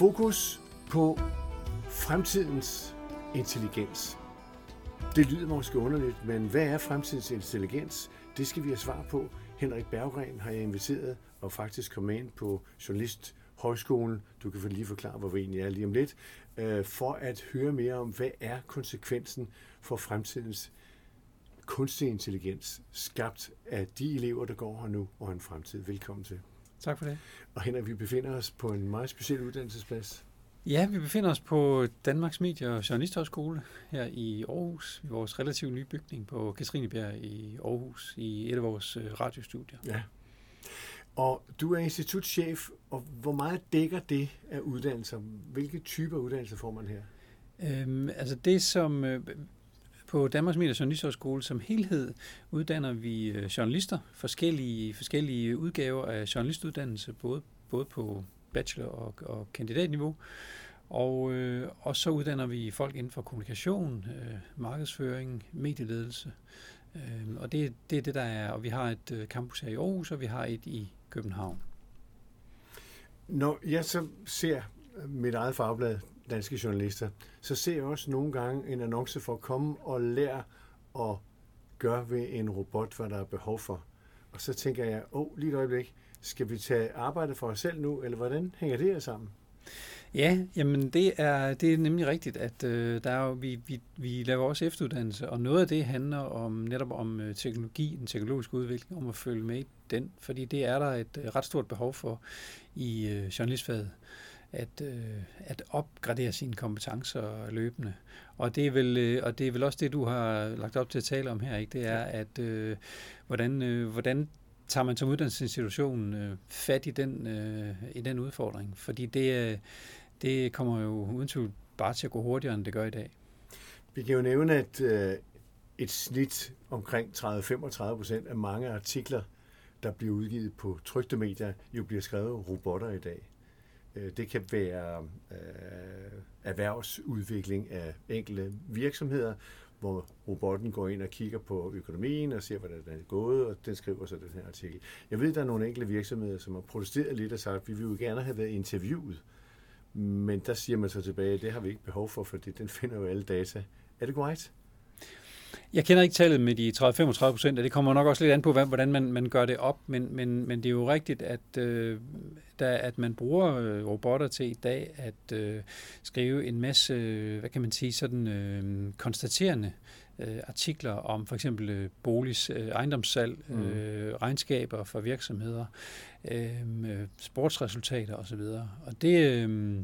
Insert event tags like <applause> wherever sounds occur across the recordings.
Fokus på fremtidens intelligens. Det lyder måske underligt, men hvad er fremtidens intelligens? Det skal vi have svar på. Henrik Berggren har jeg inviteret og faktisk komme ind på Journalisthøjskolen. Du kan lige forklare, hvor vi egentlig er lige om lidt. Øh, for at høre mere om, hvad er konsekvensen for fremtidens kunstig intelligens, skabt af de elever, der går her nu og en fremtid. Velkommen til. Tak for det. Og Henrik, vi befinder os på en meget speciel uddannelsesplads. Ja, vi befinder os på Danmarks Medie- og Journalisthøjskole her i Aarhus, i vores relativt nye bygning på Katrinebjerg i Aarhus, i et af vores øh, radiostudier. Ja. Og du er institutschef, og hvor meget dækker det af uddannelser? Hvilke typer uddannelser får man her? Øhm, altså det, som øh, på Danmarks Medie- Journalisthøjskole som helhed uddanner vi øh, journalister, forskellige, forskellige udgaver af journalistuddannelse, både, både på bachelor- og, og kandidatniveau. Og, øh, og så uddanner vi folk inden for kommunikation, øh, markedsføring, medieledelse. Øh, og det, det er det, der er. Og vi har et øh, campus her i Aarhus, og vi har et i København. Når jeg så ser mit eget fagblad, Danske Journalister, så ser jeg også nogle gange en annonce for at komme og lære at gøre ved en robot, hvad der er behov for. Og så tænker jeg, åh, oh, lige et øjeblik, skal vi tage arbejde for os selv nu, eller hvordan hænger det her sammen? Ja, jamen det er, det er nemlig rigtigt, at øh, der er jo, vi, vi, vi laver også efteruddannelse, og noget af det handler om netop om øh, teknologi, den teknologiske udvikling, om at følge med i den, fordi det er der et øh, ret stort behov for i øh, journalistfaget, at, øh, at opgradere sine kompetencer løbende. Og det, er vel, øh, og det er vel også det, du har lagt op til at tale om her, ikke? det er, at øh, hvordan, øh, hvordan tager man som uddannelsesinstitution øh, fat i den, øh, i den udfordring? Fordi det, øh, det kommer jo uden tvivl bare til at gå hurtigere, end det gør i dag. Vi kan jo nævne, at øh, et snit omkring 30-35 procent af mange artikler, der bliver udgivet på trygte medier, jo bliver skrevet robotter i dag. Øh, det kan være øh, erhvervsudvikling af enkelte virksomheder, hvor robotten går ind og kigger på økonomien og ser, hvordan den er gået, og den skriver så den her artikel. Jeg ved, at der er nogle enkelte virksomheder, som har protesteret lidt og sagt, at vi vil jo gerne have været interviewet. Men der siger man så tilbage, at det har vi ikke behov for, fordi den finder jo alle data. Er det korrekt? Jeg kender ikke tallet med de 30-35 procent, og det kommer nok også lidt an på, hvordan man, man gør det op, men, men, men det er jo rigtigt, at, øh, der, at man bruger øh, robotter til i dag at øh, skrive en masse, øh, hvad kan man sige, sådan øh, konstaterende øh, artikler om for eksempel øh, boligs øh, ejendomssalg, mm. øh, regnskaber for virksomheder, øh, sportsresultater osv. Og det... Øh,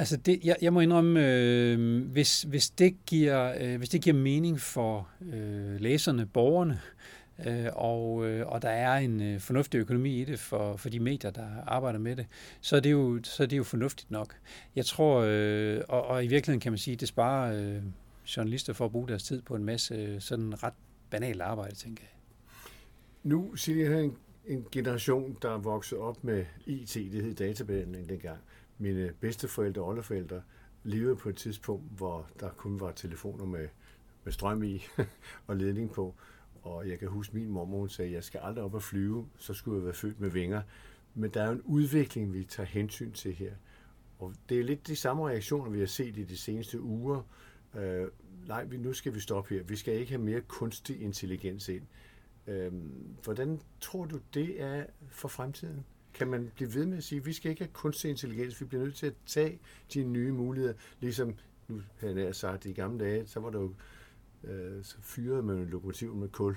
Altså det, jeg, jeg må indrømme, øh, hvis, hvis, det giver, øh, hvis det giver mening for øh, læserne, borgerne, øh, og, øh, og der er en øh, fornuftig økonomi i det for, for de medier, der arbejder med det, så er det jo, så er det jo fornuftigt nok. Jeg tror, øh, og, og i virkeligheden kan man sige, at det sparer øh, journalister for at bruge deres tid på en masse øh, sådan ret banalt arbejde, tænker jeg. Nu siger jeg en, en generation, der er vokset op med IT, det hed databehandling dengang mine bedsteforældre og oldeforældre levede på et tidspunkt, hvor der kun var telefoner med, med strøm i <laughs> og ledning på. Og jeg kan huske, min mormor hun sagde, at jeg skal aldrig op og flyve, så skulle jeg være født med vinger. Men der er jo en udvikling, vi tager hensyn til her. Og det er lidt de samme reaktioner, vi har set i de seneste uger. Øh, nej, nu skal vi stoppe her. Vi skal ikke have mere kunstig intelligens ind. Øh, hvordan tror du, det er for fremtiden? Kan man blive ved med at sige, at vi skal ikke have kunstig intelligens, vi bliver nødt til at tage de nye muligheder, ligesom nu har jeg sagt, i gamle dage, så var der jo øh, så fyrede man lokomotiv med kul.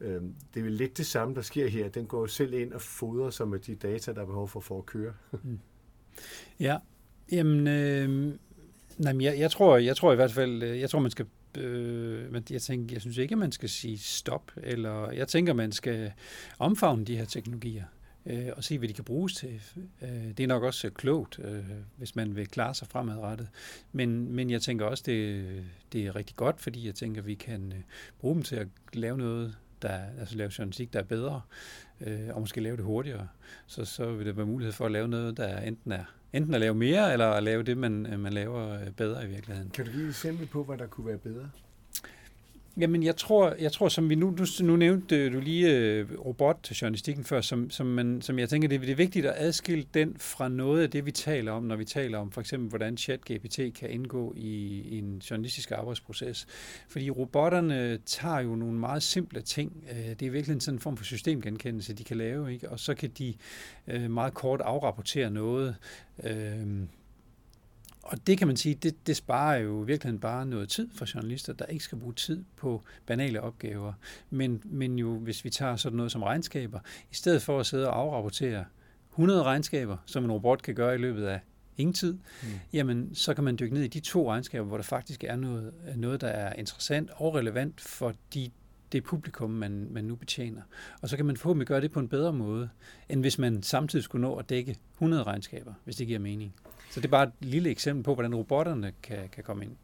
Øh, det er jo lidt det samme, der sker her. Den går selv ind og fodrer sig med de data, der er behov for, for at køre. mm. Ja, jamen, øh, nej, jeg, jeg, tror, jeg tror i hvert fald, øh, jeg tror, man skal øh, men jeg tænker, jeg synes ikke, at man skal sige stop, eller jeg tænker, man skal omfavne de her teknologier øh, og se, hvad de kan bruges til. Øh, det er nok også øh, klogt, øh, hvis man vil klare sig fremadrettet. Men, men jeg tænker også, det, det er rigtig godt, fordi jeg tænker, vi kan øh, bruge dem til at lave noget, der, altså lave journalistik, der er bedre, øh, og måske lave det hurtigere. Så, så vil der være mulighed for at lave noget, der enten er enten at lave mere, eller at lave det, man, øh, man laver øh, bedre i virkeligheden. Kan du give et eksempel på, hvad der kunne være bedre? Jamen, jeg tror, jeg tror som vi nu, nu, nu nævnte du lige øh, robotjournalistikken før, som, som, man, som jeg tænker, det, det er vigtigt at adskille den fra noget af det, vi taler om, når vi taler om for eksempel, hvordan chat-GPT kan indgå i, i en journalistisk arbejdsproces. Fordi robotterne tager jo nogle meget simple ting. Øh, det er virkelig sådan en form for systemgenkendelse, de kan lave, ikke? og så kan de øh, meget kort afrapportere noget. Øh, og det kan man sige, det, det sparer jo virkelig bare noget tid for journalister, der ikke skal bruge tid på banale opgaver. Men, men jo, hvis vi tager sådan noget som regnskaber, i stedet for at sidde og afrapportere 100 regnskaber, som en robot kan gøre i løbet af ingen tid, mm. jamen så kan man dykke ned i de to regnskaber, hvor der faktisk er noget, noget der er interessant og relevant for de det publikum, man, man nu betjener. Og så kan man forhåbentlig gøre det på en bedre måde, end hvis man samtidig skulle nå at dække 100 regnskaber, hvis det giver mening. Så det er bare et lille eksempel på, hvordan robotterne kan, kan komme ind.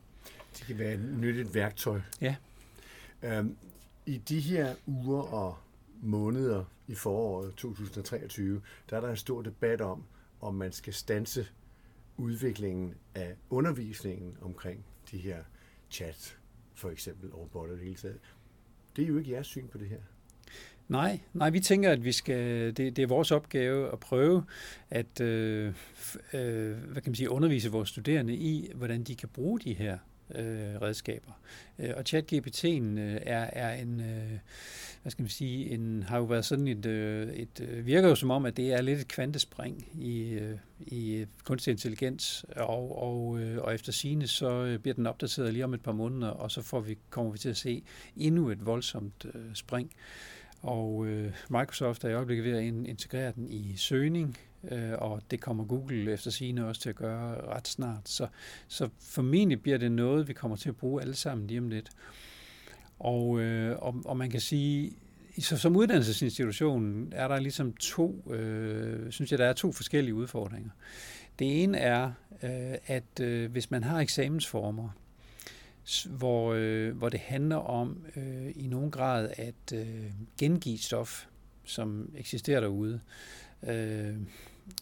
Det kan være et nyttigt værktøj. Ja. Øhm, I de her uger og måneder i foråret 2023, der er der en stor debat om, om man skal stanse udviklingen af undervisningen omkring de her chat, for eksempel, og robotter i det hele taget. Det er jo ikke jeres syn på det her. Nej, nej, vi tænker, at vi skal, det, det er vores opgave at prøve at øh, øh, hvad kan man sige, undervise vores studerende i, hvordan de kan bruge de her øh, redskaber. Øh, og ChatGPT'en øh, er, er en, øh, hvad skal man sige, en, har jo været sådan et, øh, et, øh, virker jo som om, at det er lidt et kvantespring i, øh, i øh, kunstig intelligens, og, og, øh, og efter sine så øh, bliver den opdateret lige om et par måneder, og så får vi, kommer vi til at se endnu et voldsomt øh, spring. Og øh, Microsoft er i øjeblikket ved at integrere den i søgning, øh, og det kommer Google efter sigende også til at gøre ret snart. Så, så formentlig bliver det noget, vi kommer til at bruge alle sammen lige om lidt. Og, øh, og, og man kan sige, så som uddannelsesinstitution er der ligesom to, øh, synes jeg, der er to forskellige udfordringer. Det ene er, øh, at øh, hvis man har eksamensformer, hvor, øh, hvor det handler om øh, i nogen grad at øh, gengive stof, som eksisterer derude, øh,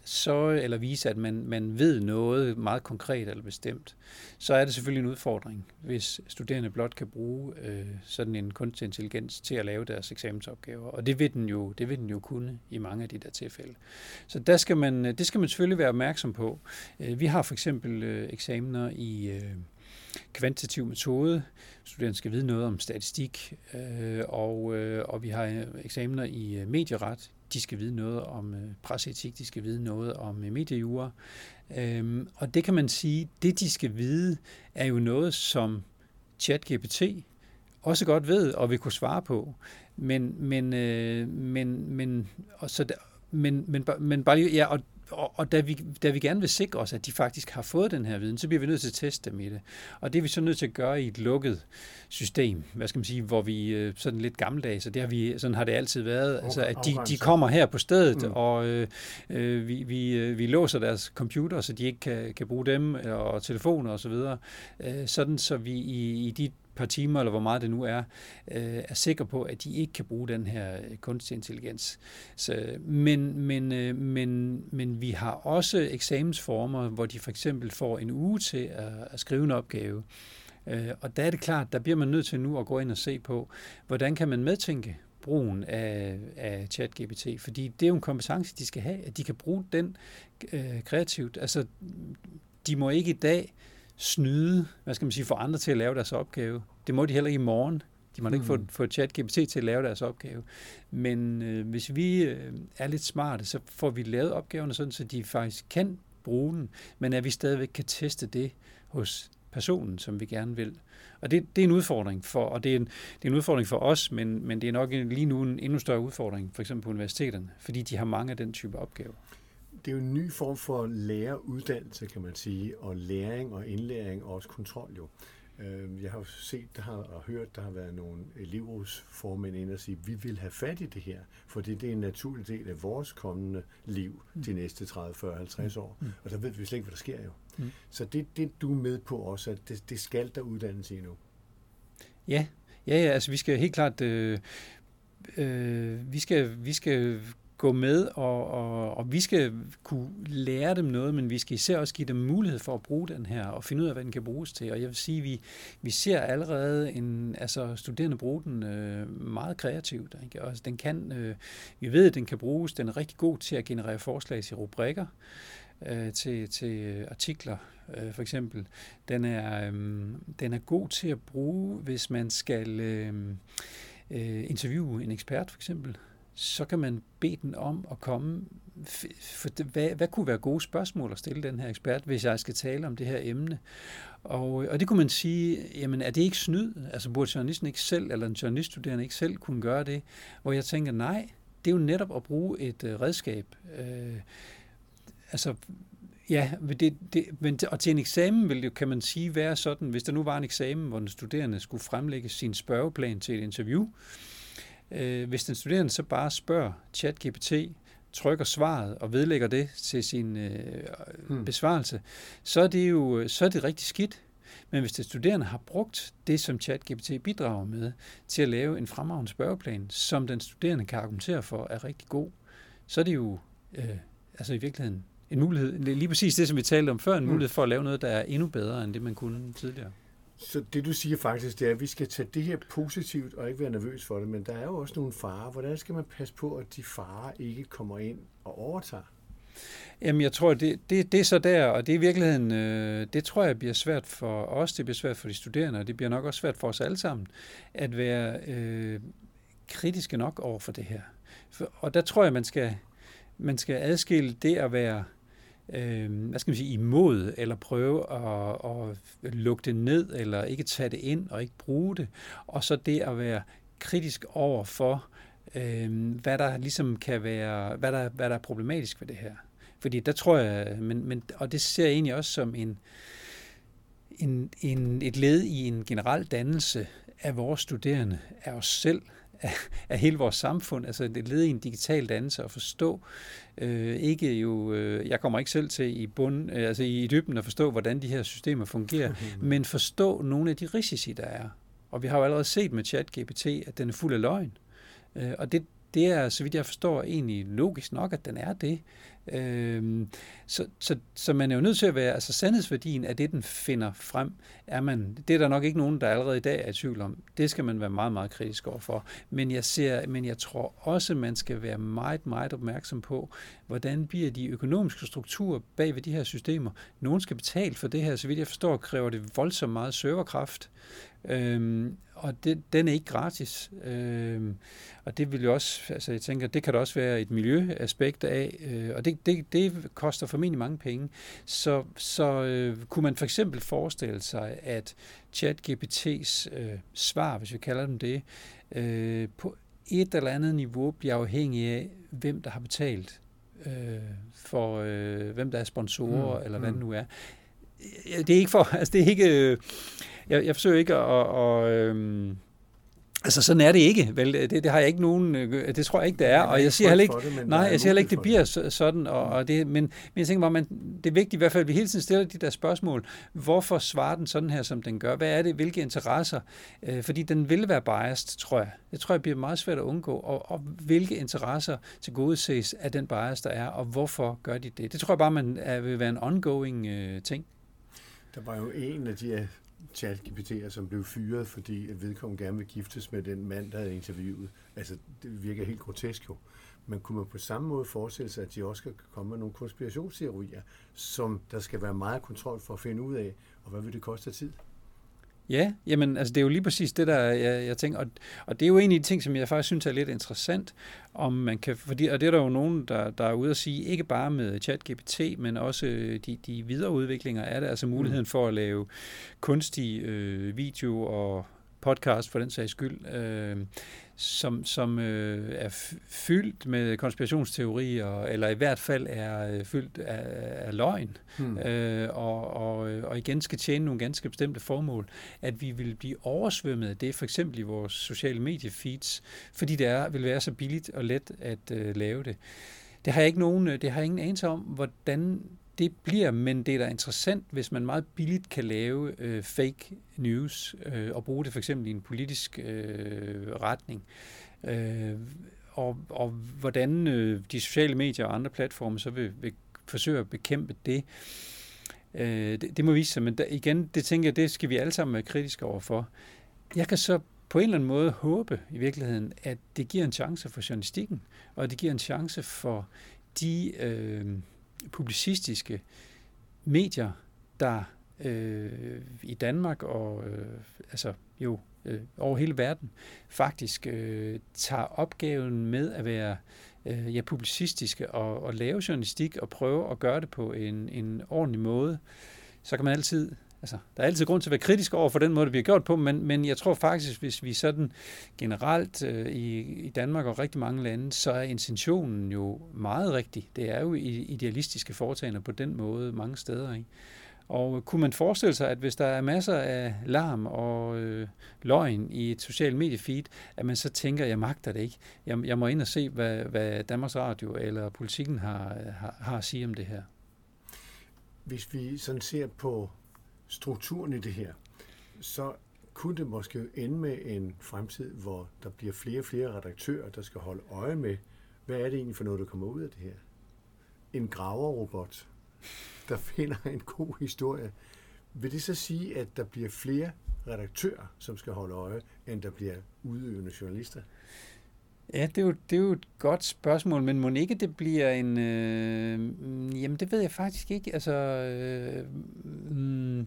så, eller vise, at man, man ved noget meget konkret eller bestemt, så er det selvfølgelig en udfordring, hvis studerende blot kan bruge øh, sådan en kunstig intelligens til at lave deres eksamensopgaver. Og det vil den jo, det vil den jo kunne i mange af de der tilfælde. Så der skal man, øh, det skal man selvfølgelig være opmærksom på. Øh, vi har for eksempel øh, eksamener i... Øh, kvantitativ metode. Studerende skal vide noget om statistik, øh, og, øh, og vi har øh, eksamener i øh, medieret. De skal vide noget om øh, presseetik, de skal vide noget om øh, mediejura. Øhm, og det kan man sige, det de skal vide, er jo noget, som ChatGPT også godt ved og vil kunne svare på. Men, men, øh, men, men, og så der, men, men, men bare lige, ja, og og, og da, vi, da vi gerne vil sikre os, at de faktisk har fået den her viden, så bliver vi nødt til at teste dem i det. Og det er vi så nødt til at gøre i et lukket system, hvad skal man sige, hvor vi øh, sådan lidt gammeldags, og det har vi, sådan har det altid været, okay, altså at de, de kommer her på stedet, mm. og øh, øh, vi, vi, øh, vi låser deres computer, så de ikke kan, kan bruge dem, og telefoner osv., og så øh, sådan så vi i, i de par timer, eller hvor meget det nu er, øh, er sikker på, at de ikke kan bruge den her kunstig intelligens. Så, men, men, øh, men, men vi har også eksamensformer, hvor de for eksempel får en uge til at, at skrive en opgave. Øh, og der er det klart, der bliver man nødt til nu at gå ind og se på, hvordan kan man medtænke brugen af, af ChatGPT, fordi det er jo en kompetence, de skal have, at de kan bruge den øh, kreativt. Altså, de må ikke i dag snyde, hvad skal man sige, for andre til at lave deres opgave. Det må de heller ikke i morgen. De må mm. ikke få, mm. få ChatGPT til at lave deres opgave. Men øh, hvis vi øh, er lidt smarte, så får vi lavet opgaverne sådan, så de faktisk kan bruge den, men at vi stadigvæk kan teste det hos personen, som vi gerne vil. Og det, det er en udfordring for, og det er en, det er en udfordring for os, men, men det er nok lige nu en endnu større udfordring, for eksempel på universiteterne, fordi de har mange af den type opgaver det er jo en ny form for læreruddannelse, kan man sige, og læring og indlæring og også kontrol jo. Øh, jeg har jo set der har, og hørt, der har været nogle elevrådsformænd ind og sige, vi vil have fat i det her, for det er en naturlig del af vores kommende liv mm. de næste 30, 40, 50 år. Mm. Og der ved vi slet ikke, hvad der sker jo. Mm. Så det, det du er med på også, at det, det skal der uddannes i nu. Ja, ja, ja altså vi skal helt klart, øh, øh, vi, skal, vi skal gå med, og, og, og vi skal kunne lære dem noget, men vi skal især også give dem mulighed for at bruge den her, og finde ud af, hvad den kan bruges til. Og jeg vil sige, at vi, vi ser allerede en, altså studerende bruge den øh, meget kreativt. Ikke? Og altså, den kan, øh, vi ved, at den kan bruges, den er rigtig god til at generere forslag til rubrikker, øh, til, til artikler, øh, for eksempel. Den er, øh, den er god til at bruge, hvis man skal øh, øh interviewe en ekspert, for eksempel så kan man bede den om at komme. For det, hvad, hvad kunne være gode spørgsmål at stille den her ekspert, hvis jeg skal tale om det her emne? Og, og det kunne man sige, jamen er det ikke snyd? Altså burde journalisten ikke selv, eller en journaliststuderende ikke selv kunne gøre det? Hvor jeg tænker, nej, det er jo netop at bruge et øh, redskab. Øh, altså, ja, det, det, men, og til en eksamen vil det, kan man sige, være sådan, hvis der nu var en eksamen, hvor den studerende skulle fremlægge sin spørgeplan til et interview, Øh, hvis den studerende så bare spørger ChatGPT, trykker svaret og vedlægger det til sin øh, hmm. besvarelse, så er det jo så er det rigtig skidt. Men hvis den studerende har brugt det, som ChatGPT bidrager med, til at lave en fremragende spørgeplan, som den studerende kan argumentere for er rigtig god, så er det jo øh, altså i virkeligheden en mulighed, lige præcis det, som vi talte om før, en hmm. mulighed for at lave noget, der er endnu bedre end det, man kunne tidligere. Så det du siger faktisk, det er, at vi skal tage det her positivt og ikke være nervøs for det, men der er jo også nogle farer. Hvordan skal man passe på, at de farer ikke kommer ind og overtager? Jamen, jeg tror, det, det, det er så der, og det er i virkeligheden, øh, det tror jeg bliver svært for os, det bliver svært for de studerende, og det bliver nok også svært for os alle sammen, at være øh, kritiske nok over for det her. For, og der tror jeg, man skal, man skal adskille det at være øh, hvad skal man sige, imod, eller prøve at, at lukke det ned, eller ikke tage det ind og ikke bruge det. Og så det at være kritisk over for, øh, hvad der ligesom kan være, hvad der, hvad der er problematisk ved det her. Fordi der tror jeg, men, men, og det ser jeg egentlig også som en, en, en, et led i en generel dannelse af vores studerende, af os selv, af, af hele vores samfund, altså det led i en digital dannelse at forstå, øh, ikke jo, øh, jeg kommer ikke selv til i bund, øh, altså i dybden at forstå, hvordan de her systemer fungerer, men forstå nogle af de risici, der er. Og vi har jo allerede set med ChatGPT, at den er fuld af løgn. Øh, og det, det er, så vidt jeg forstår, egentlig logisk nok, at den er det. Øhm, så, så, så man er jo nødt til at være, altså sandhedsværdien af det, den finder frem, er man, det er der nok ikke nogen, der allerede i dag er i tvivl om. Det skal man være meget, meget kritisk overfor. Men jeg, ser, men jeg tror også, man skal være meget, meget opmærksom på, hvordan bliver de økonomiske strukturer bag ved de her systemer. Nogen skal betale for det her, så vidt jeg forstår, kræver det voldsomt meget serverkraft. Øhm, og det, den er ikke gratis. Øhm, og det vil jo også, altså jeg tænker, det kan der også være et miljøaspekt af, øh, og det, det, det koster formentlig mange penge. Så, så øh, kunne man for eksempel forestille sig, at ChatGPT's øh, svar, hvis vi kalder dem det, øh, på et eller andet niveau bliver afhængig af, hvem der har betalt øh, for, øh, hvem der er sponsorer, mm, eller hvad mm. det nu er. Det er ikke for, <laughs> altså det er ikke, øh, jeg, jeg forsøger ikke at, at, at øhm, Altså sådan er det ikke, vel? Det, det har jeg ikke nogen, øh, det tror jeg ikke, det er, og jeg siger heller ikke, det, nej, jeg siger heller ikke, det bliver sådan, og, og det, men, men jeg tænker bare, man, det er vigtigt i hvert fald, at vi hele tiden stiller de der spørgsmål. Hvorfor svarer den sådan her, som den gør? Hvad er det? Hvilke interesser? Øh, fordi den vil være biased, tror jeg. Det tror jeg bliver meget svært at undgå, og, og hvilke interesser til gode ses af den bias, der er, og hvorfor gør de det? Det tror jeg bare, man er, vil være en ongoing øh, ting. Der var jo en af de ChatGPT'er, som blev fyret, fordi at vedkommende gerne vil giftes med den mand, der havde interviewet. Altså, det virker helt grotesk jo. Men kunne man på samme måde forestille sig, at de også kan komme med nogle konspirationsteorier, som der skal være meget kontrol for at finde ud af, og hvad vil det koste af tid? Ja, jamen altså det er jo lige præcis det, der jeg, jeg tænker, og, og det er jo en af de ting, som jeg faktisk synes er lidt interessant, om man kan, fordi, og det er der jo nogen, der, der er ude at sige, ikke bare med ChatGPT, men også de, de videre udviklinger af det, altså muligheden mm. for at lave kunstig øh, video og podcast for den sags skyld, øh, som, som øh, er fyldt med konspirationsteorier, eller i hvert fald er øh, fyldt af, af løgn, hmm. øh, og, og, og igen skal tjene nogle ganske bestemte formål, at vi vil blive oversvømmet af det, for eksempel i vores sociale mediefeeds, fordi det er, vil være så billigt og let at øh, lave det. Det har jeg ikke nogen, det har jeg ingen anelse om, hvordan det bliver, men det er da interessant, hvis man meget billigt kan lave øh, fake news øh, og bruge det for eksempel i en politisk øh, retning. Øh, og, og hvordan øh, de sociale medier og andre platforme så vil, vil forsøge at bekæmpe det, øh, det, det må vise sig. Men der, igen, det tænker jeg, det skal vi alle sammen være kritiske overfor. Jeg kan så på en eller anden måde håbe i virkeligheden, at det giver en chance for journalistikken, og det giver en chance for de øh, publicistiske medier, der øh, i Danmark og øh, altså jo øh, over hele verden faktisk øh, tager opgaven med at være øh, ja, publicistiske og, og lave journalistik og prøve at gøre det på en, en ordentlig måde, så kan man altid Altså, der er altid grund til at være kritisk over for den måde, det bliver gjort på, men, men jeg tror faktisk, hvis vi sådan generelt øh, i, i Danmark og rigtig mange lande, så er intentionen jo meget rigtig. Det er jo idealistiske foretagender på den måde mange steder. Ikke? Og kunne man forestille sig, at hvis der er masser af larm og øh, løgn i et socialt mediefeed, at man så tænker, jeg magter det ikke. Jeg, jeg må ind og se, hvad, hvad Danmarks Radio eller politikken har, har, har at sige om det her. Hvis vi sådan ser på strukturen i det her, så kunne det måske ende med en fremtid, hvor der bliver flere og flere redaktører, der skal holde øje med, hvad er det egentlig for noget, der kommer ud af det her? En graverrobot, der <laughs> finder en god historie. Vil det så sige, at der bliver flere redaktører, som skal holde øje, end der bliver udøvende journalister? Ja, det er, jo, det er jo et godt spørgsmål, men må ikke det bliver en... Øh, jamen, det ved jeg faktisk ikke. Altså, øh, mm,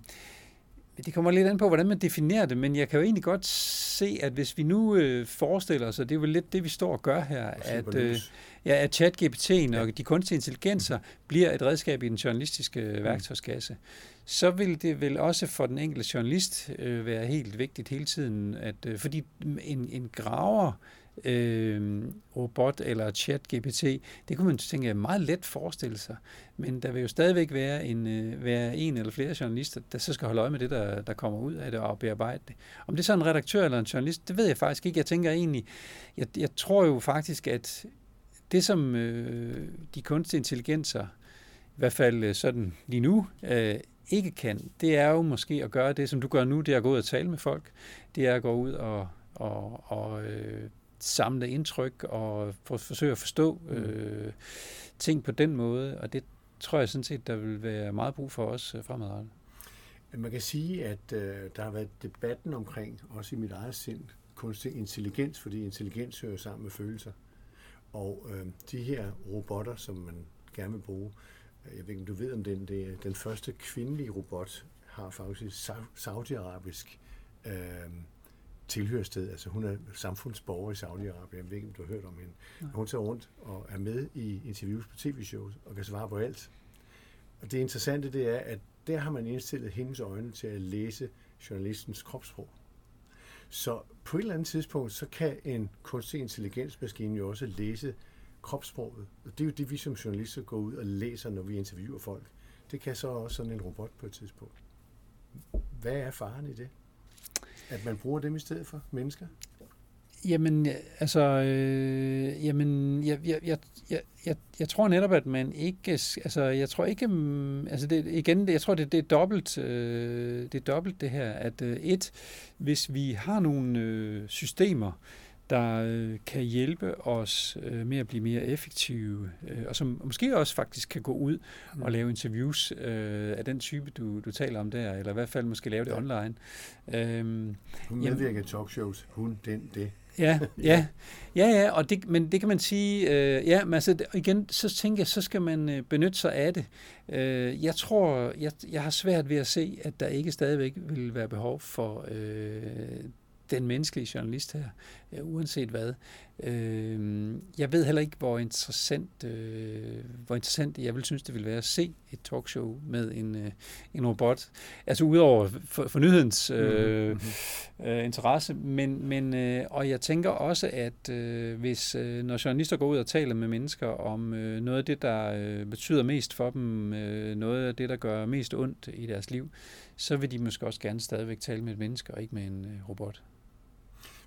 det kommer lidt an på, hvordan man definerer det, men jeg kan jo egentlig godt se, at hvis vi nu øh, forestiller os, og det er jo lidt det, vi står og gør her, at, øh, ja, at chat-GPT'en ja. og de kunstige intelligenser bliver et redskab i den journalistiske mm. værktøjskasse, så vil det vel også for den enkelte journalist øh, være helt vigtigt hele tiden, at øh, fordi en, en graver øh, robot eller chat GPT, det kunne man tænke meget let forestille sig. Men der vil jo stadigvæk være en, øh, være en eller flere journalister, der så skal holde øje med det, der, der kommer ud af det og bearbejde det. Om det er så en redaktør eller en journalist, det ved jeg faktisk ikke. Jeg tænker egentlig, jeg, jeg tror jo faktisk, at det som øh, de kunstige intelligenser, i hvert fald øh, sådan lige nu, øh, ikke kan, det er jo måske at gøre det, som du gør nu, det er at gå ud og tale med folk. Det er at gå ud og, og, og øh, samle indtryk og for, forsøge at forstå mm. øh, ting på den måde, og det tror jeg sådan set, der vil være meget brug for os øh, fremadrettet. Man kan sige, at øh, der har været debatten omkring, også i mit eget sind, kunstig intelligens, fordi intelligens hører sammen med følelser. Og øh, de her robotter, som man gerne vil bruge, øh, jeg ved ikke, om du ved om den, det er den første kvindelige robot, har faktisk saudiarabisk øh, tilhørssted. Altså hun er samfundsborger i Saudi-Arabien. Jeg ved ikke, om du har hørt om hende. Ja. Hun tager rundt og er med i interviews på tv-shows og kan svare på alt. Og det interessante det er, at der har man indstillet hendes øjne til at læse journalistens kropssprog. Så på et eller andet tidspunkt, så kan en kunstig intelligensmaskine jo også læse kropssproget. Og det er jo det, vi som journalister går ud og læser, når vi interviewer folk. Det kan så også sådan en robot på et tidspunkt. Hvad er faren i det? At man bruger dem i stedet for mennesker? Jamen, øh, altså, øh, jamen, jeg, jeg, jeg, jeg, jeg tror netop, at man ikke, altså, jeg tror ikke, mm, altså, det, igen, jeg tror, det, det er dobbelt, øh, det er dobbelt det her, at øh, et, hvis vi har nogle øh, systemer, der øh, kan hjælpe os øh, med at blive mere effektive, øh, og som måske også faktisk kan gå ud mm. og lave interviews af den type, du, du taler om der, eller i hvert fald måske lave det ja. online. Øhm, hun medvirker i talkshows, hun, den, det. Ja, <laughs> ja, ja, ja og det, men det kan man sige, øh, ja, men altså igen, så tænker jeg, så skal man øh, benytte sig af det. Øh, jeg tror, jeg, jeg har svært ved at se, at der ikke stadigvæk vil være behov for øh, den menneskelige journalist her, øh, uanset hvad. Øh, jeg ved heller ikke, hvor interessant, øh, hvor interessant jeg vil synes, det vil være at se et talkshow med en, øh, en robot. Altså udover for, for nyhedens øh, mm-hmm. øh, interesse, men, men øh, og jeg tænker også, at øh, hvis øh, når journalister går ud og taler med mennesker om øh, noget af det, der øh, betyder mest for dem, øh, noget af det, der gør mest ondt i deres liv, så vil de måske også gerne stadigvæk tale med et menneske og ikke med en øh, robot.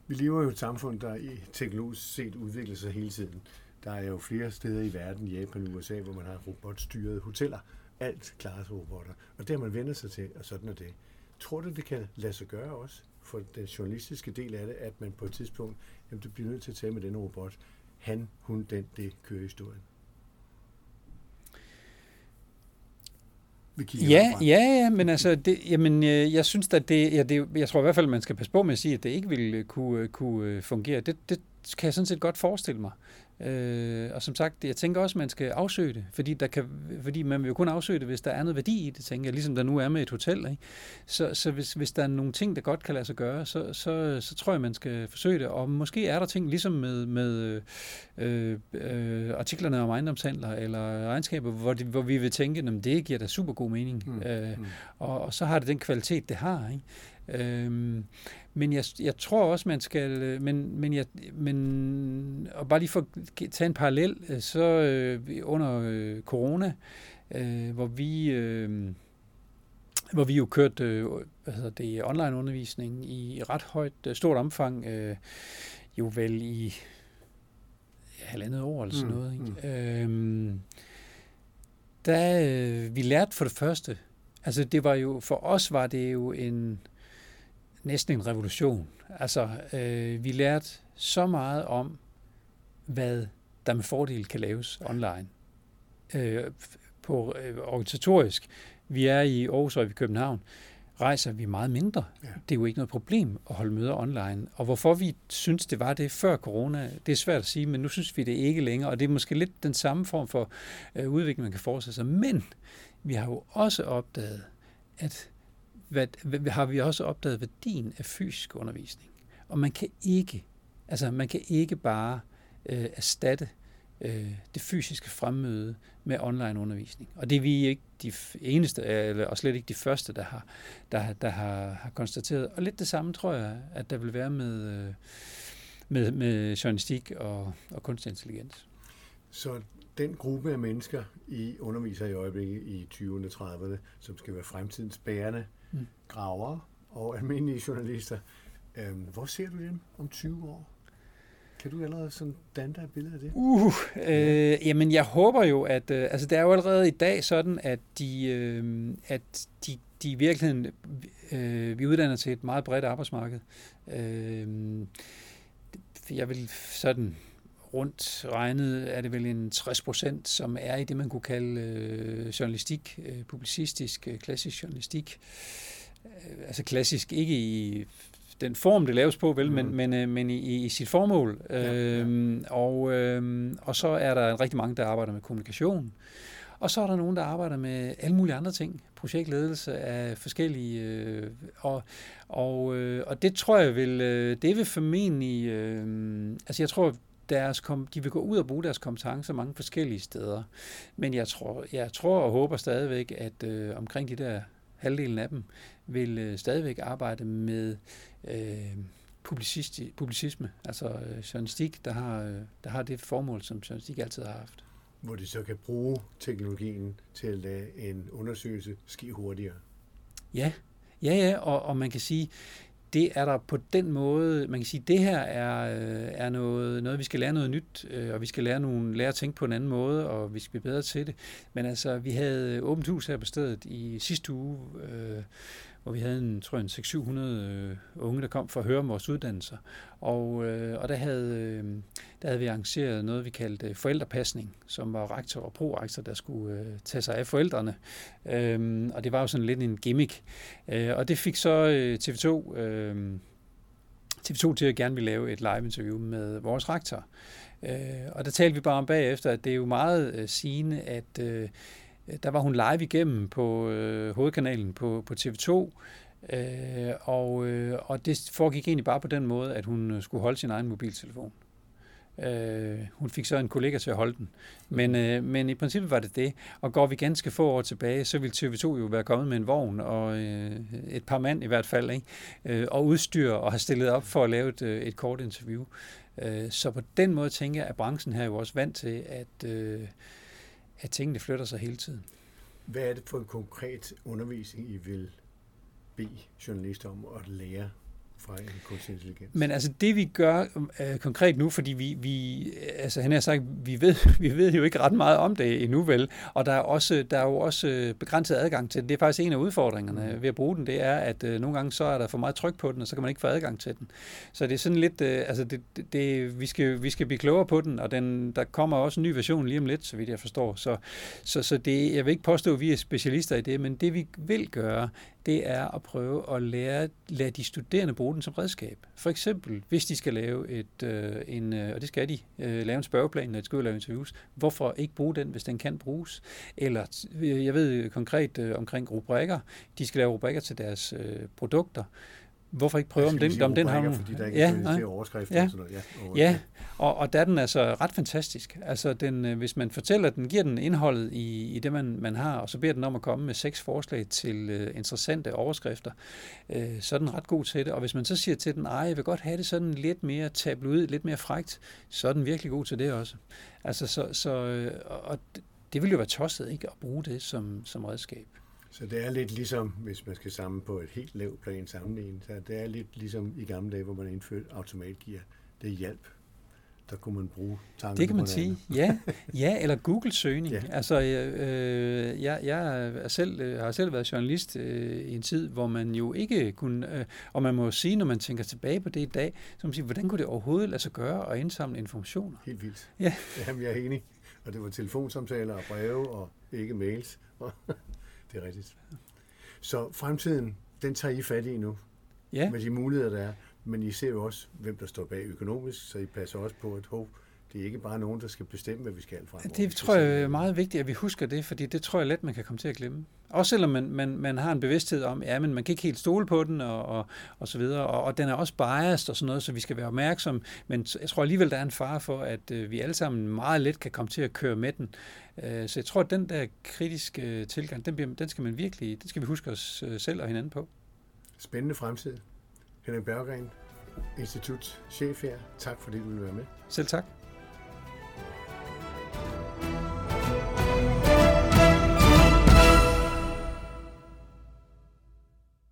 Vi lever jo i et samfund, der i teknologisk set udvikler sig hele tiden. Der er jo flere steder i verden, Japan og USA, hvor man har robotstyrede hoteller. Alt klares robotter. Og det har man vendt sig til, og sådan er det. Tror du, det kan lade sig gøre også for den journalistiske del af det, at man på et tidspunkt, jamen du bliver nødt til at tale med den robot. han, hun, den, det kører historien? Ja, ja, ja, men altså, det, jamen, øh, jeg synes at det, ja, det, jeg tror i hvert fald, man skal passe på med at sige, at det ikke vil kunne, kunne fungere. Det, det kan jeg sådan set godt forestille mig. Øh, og som sagt, jeg tænker også, at man skal afsøge det, fordi, der kan, fordi man vil jo kun afsøge det, hvis der er noget værdi i det, tænker jeg, ligesom der nu er med et hotel. Ikke? Så, så hvis, hvis der er nogle ting, der godt kan lade sig gøre, så, så, så tror jeg, man skal forsøge det. Og måske er der ting, ligesom med, med øh, øh, artiklerne om ejendomshandler eller regnskaber, hvor, de, hvor vi vil tænke, at det giver da super god mening. Mm. Øh, mm. og, og så har det den kvalitet, det har. Ikke? Øhm, men jeg, jeg tror også, man skal, men, men, jeg, men og bare lige for at tage en parallel, øh, så øh, under øh, corona, øh, hvor vi øh, hvor vi jo kørte øh, hvad hedder det, online undervisning i ret højt, øh, stort omfang, øh, jo vel i halvandet år eller sådan mm, noget. Ikke? Mm. Øhm, der, øh, vi lærte for det første, altså det var jo, for os var det jo en, næsten en revolution. Altså, øh, vi lærte så meget om, hvad der med fordel kan laves online. Øh, på øh, organisatorisk, vi er i Aarhus og i København, rejser vi meget mindre. Ja. Det er jo ikke noget problem at holde møder online. Og hvorfor vi synes, det var det før corona, det er svært at sige, men nu synes vi det ikke længere. Og det er måske lidt den samme form for øh, udvikling, man kan forestille sig. Men vi har jo også opdaget, at hvad, har vi også opdaget værdien af fysisk undervisning. Og man kan ikke, altså man kan ikke bare øh, erstatte øh, det fysiske fremmøde med online undervisning. Og det er vi ikke de eneste, eller, og slet ikke de første, der har, der, der har, har konstateret. Og lidt det samme tror jeg, at der vil være med, øh, med, med journalistik og, og kunstig intelligens. Så den gruppe af mennesker, I underviser i øjeblikket i 20'erne og 30'erne, som skal være fremtidens bærende mm. gravere og almindelige journalister. Øhm, hvor ser du dem om 20 år? Kan du allerede sådan danne dig et billede af det? Uh, øh, jamen jeg håber jo, at øh, altså det er jo allerede i dag sådan, at de, øh, at de, de i virkeligheden, øh, vi uddanner til et meget bredt arbejdsmarked. Øh, jeg vil sådan rundt regnet er det vel en 60 procent, som er i det, man kunne kalde øh, journalistik, øh, publicistisk, øh, klassisk journalistik. Øh, altså klassisk ikke i den form, det laves på, vel, mm. men, men, øh, men i, i sit formål. Ja, ja. Øhm, og, øhm, og så er der rigtig mange, der arbejder med kommunikation. Og så er der nogen, der arbejder med alle mulige andre ting. Projektledelse af forskellige... Øh, og, og, øh, og det tror jeg vil... Øh, det vil formentlig... Øh, altså jeg tror, deres kom, de vil gå ud og bruge deres kompetencer mange forskellige steder. Men jeg tror, jeg tror og håber stadigvæk, at øh, omkring de der halvdelen af dem vil øh, stadigvæk arbejde med øh, publicisme, altså øh, journalistik, der har, øh, der har det formål, som journalistik altid har haft. Hvor de så kan bruge teknologien til at lade en undersøgelse ske hurtigere. Ja, ja, ja, og, og man kan sige, det er der på den måde, man kan sige, det her er, øh, er noget, noget, vi skal lære noget nyt, øh, og vi skal lære, nogle, lære at tænke på en anden måde, og vi skal blive bedre til det. Men altså, vi havde åbent hus her på stedet i sidste uge, øh, hvor vi havde en, tror jeg, en 600-700 øh, unge, der kom for at høre om vores uddannelser. Og, øh, og der, havde, øh, der havde vi arrangeret noget, vi kaldte øh, forældrepasning, som var rektor og prorektor, der skulle øh, tage sig af forældrene. Øh, og det var jo sådan lidt en gimmick. Øh, og det fik så øh, TV2... Øh, TV2 til at gerne ville lave et live-interview med vores rektor. Øh, og der talte vi bare om bagefter, at det er jo meget øh, sigende, at øh, der var hun live igennem på øh, hovedkanalen på, på TV2, øh, og, øh, og det foregik egentlig bare på den måde, at hun øh, skulle holde sin egen mobiltelefon. Øh, hun fik så en kollega til at holde den. Men, øh, men i princippet var det det. Og går vi ganske få år tilbage, så ville TV2 jo være kommet med en vogn, og øh, et par mand i hvert fald, ikke? Øh, og udstyr, og have stillet op for at lave et, øh, et kort interview. Øh, så på den måde tænker jeg, at branchen her er jo også vant til, at... Øh, at tingene flytter sig hele tiden. Hvad er det for en konkret undervisning, I vil bede journalister om at lære fra en kunstig intelligens. Men altså det vi gør øh, konkret nu, fordi vi, vi altså han har sagt, vi ved, <laughs> vi ved jo ikke ret meget om det endnu vel, og der er, også, der er jo også begrænset adgang til det. Det er faktisk en af udfordringerne mm. ved at bruge den, det er, at øh, nogle gange så er der for meget tryk på den, og så kan man ikke få adgang til den. Så det er sådan lidt, øh, altså det, det, vi, skal, vi skal blive klogere på den, og den, der kommer også en ny version lige om lidt, så vidt jeg forstår. Så, så, så det, jeg vil ikke påstå, at vi er specialister i det, men det vi vil gøre, det er at prøve at lære, lade de studerende bruge den som redskab. For eksempel, hvis de skal lave et, øh, en, øh, og det skal de, øh, lave en spørgeplan, når de skal lave interviews, hvorfor ikke bruge den, hvis den kan bruges? Eller, øh, jeg ved konkret øh, omkring rubrikker, de skal lave rubrikker til deres øh, produkter. Hvorfor ikke prøve, om den, om den har... Fordi der ikke ja, er overskrifter ja. og sådan noget. Ja, ja. Og, og der er den altså ret fantastisk. Altså, den, øh, hvis man fortæller den, giver den indholdet i, i det, man, man har, og så beder den om at komme med seks forslag til uh, interessante overskrifter, uh, så er den ret god til det. Og hvis man så siger til den, ej, jeg vil godt have det sådan lidt mere tabloid, lidt mere frægt, så er den virkelig god til det også. Altså, så, så, og det, det vil jo være tosset, ikke, at bruge det som, som redskab. Så det er lidt ligesom, hvis man skal sammen på et helt lavt plan sammenlignet, så det er lidt ligesom i gamle dage, hvor man indførte automatgear. Det hjælp. Der kunne man bruge tanker Det kan man sige, ja. <laughs> Ja, eller Google-søgning. Ja. Altså, øh, jeg, jeg er selv, øh, har selv været journalist øh, i en tid, hvor man jo ikke kunne, øh, og man må sige, når man tænker tilbage på det i dag, så man sige, hvordan kunne det overhovedet lade sig gøre at indsamle informationer? Helt vildt. Ja. Jamen, jeg er enig. Og det var telefonsamtaler og breve og ikke mails. <laughs> Det er rigtigt. Så fremtiden, den tager I fat i nu. Ja. Med de muligheder, der er. Men I ser jo også, hvem der står bag økonomisk, så I passer også på, at hov, det er ikke bare nogen, der skal bestemme, hvad vi skal fremover. Det tror jeg er meget vigtigt, at vi husker det, fordi det tror jeg let, man kan komme til at glemme. Også selvom man, man, man har en bevidsthed om, ja, men man kan ikke helt stole på den, og, og, og så videre, og, og den er også biased og sådan noget, så vi skal være opmærksom, men jeg tror alligevel, der er en fare for, at øh, vi alle sammen meget let kan komme til at køre med den. Øh, så jeg tror, at den der kritiske øh, tilgang, den, bliver, den skal man virkelig, den skal vi huske os selv og hinanden på. Spændende fremtid. Henrik Berggren, institutchef her. Tak fordi du ville være med. Selv tak.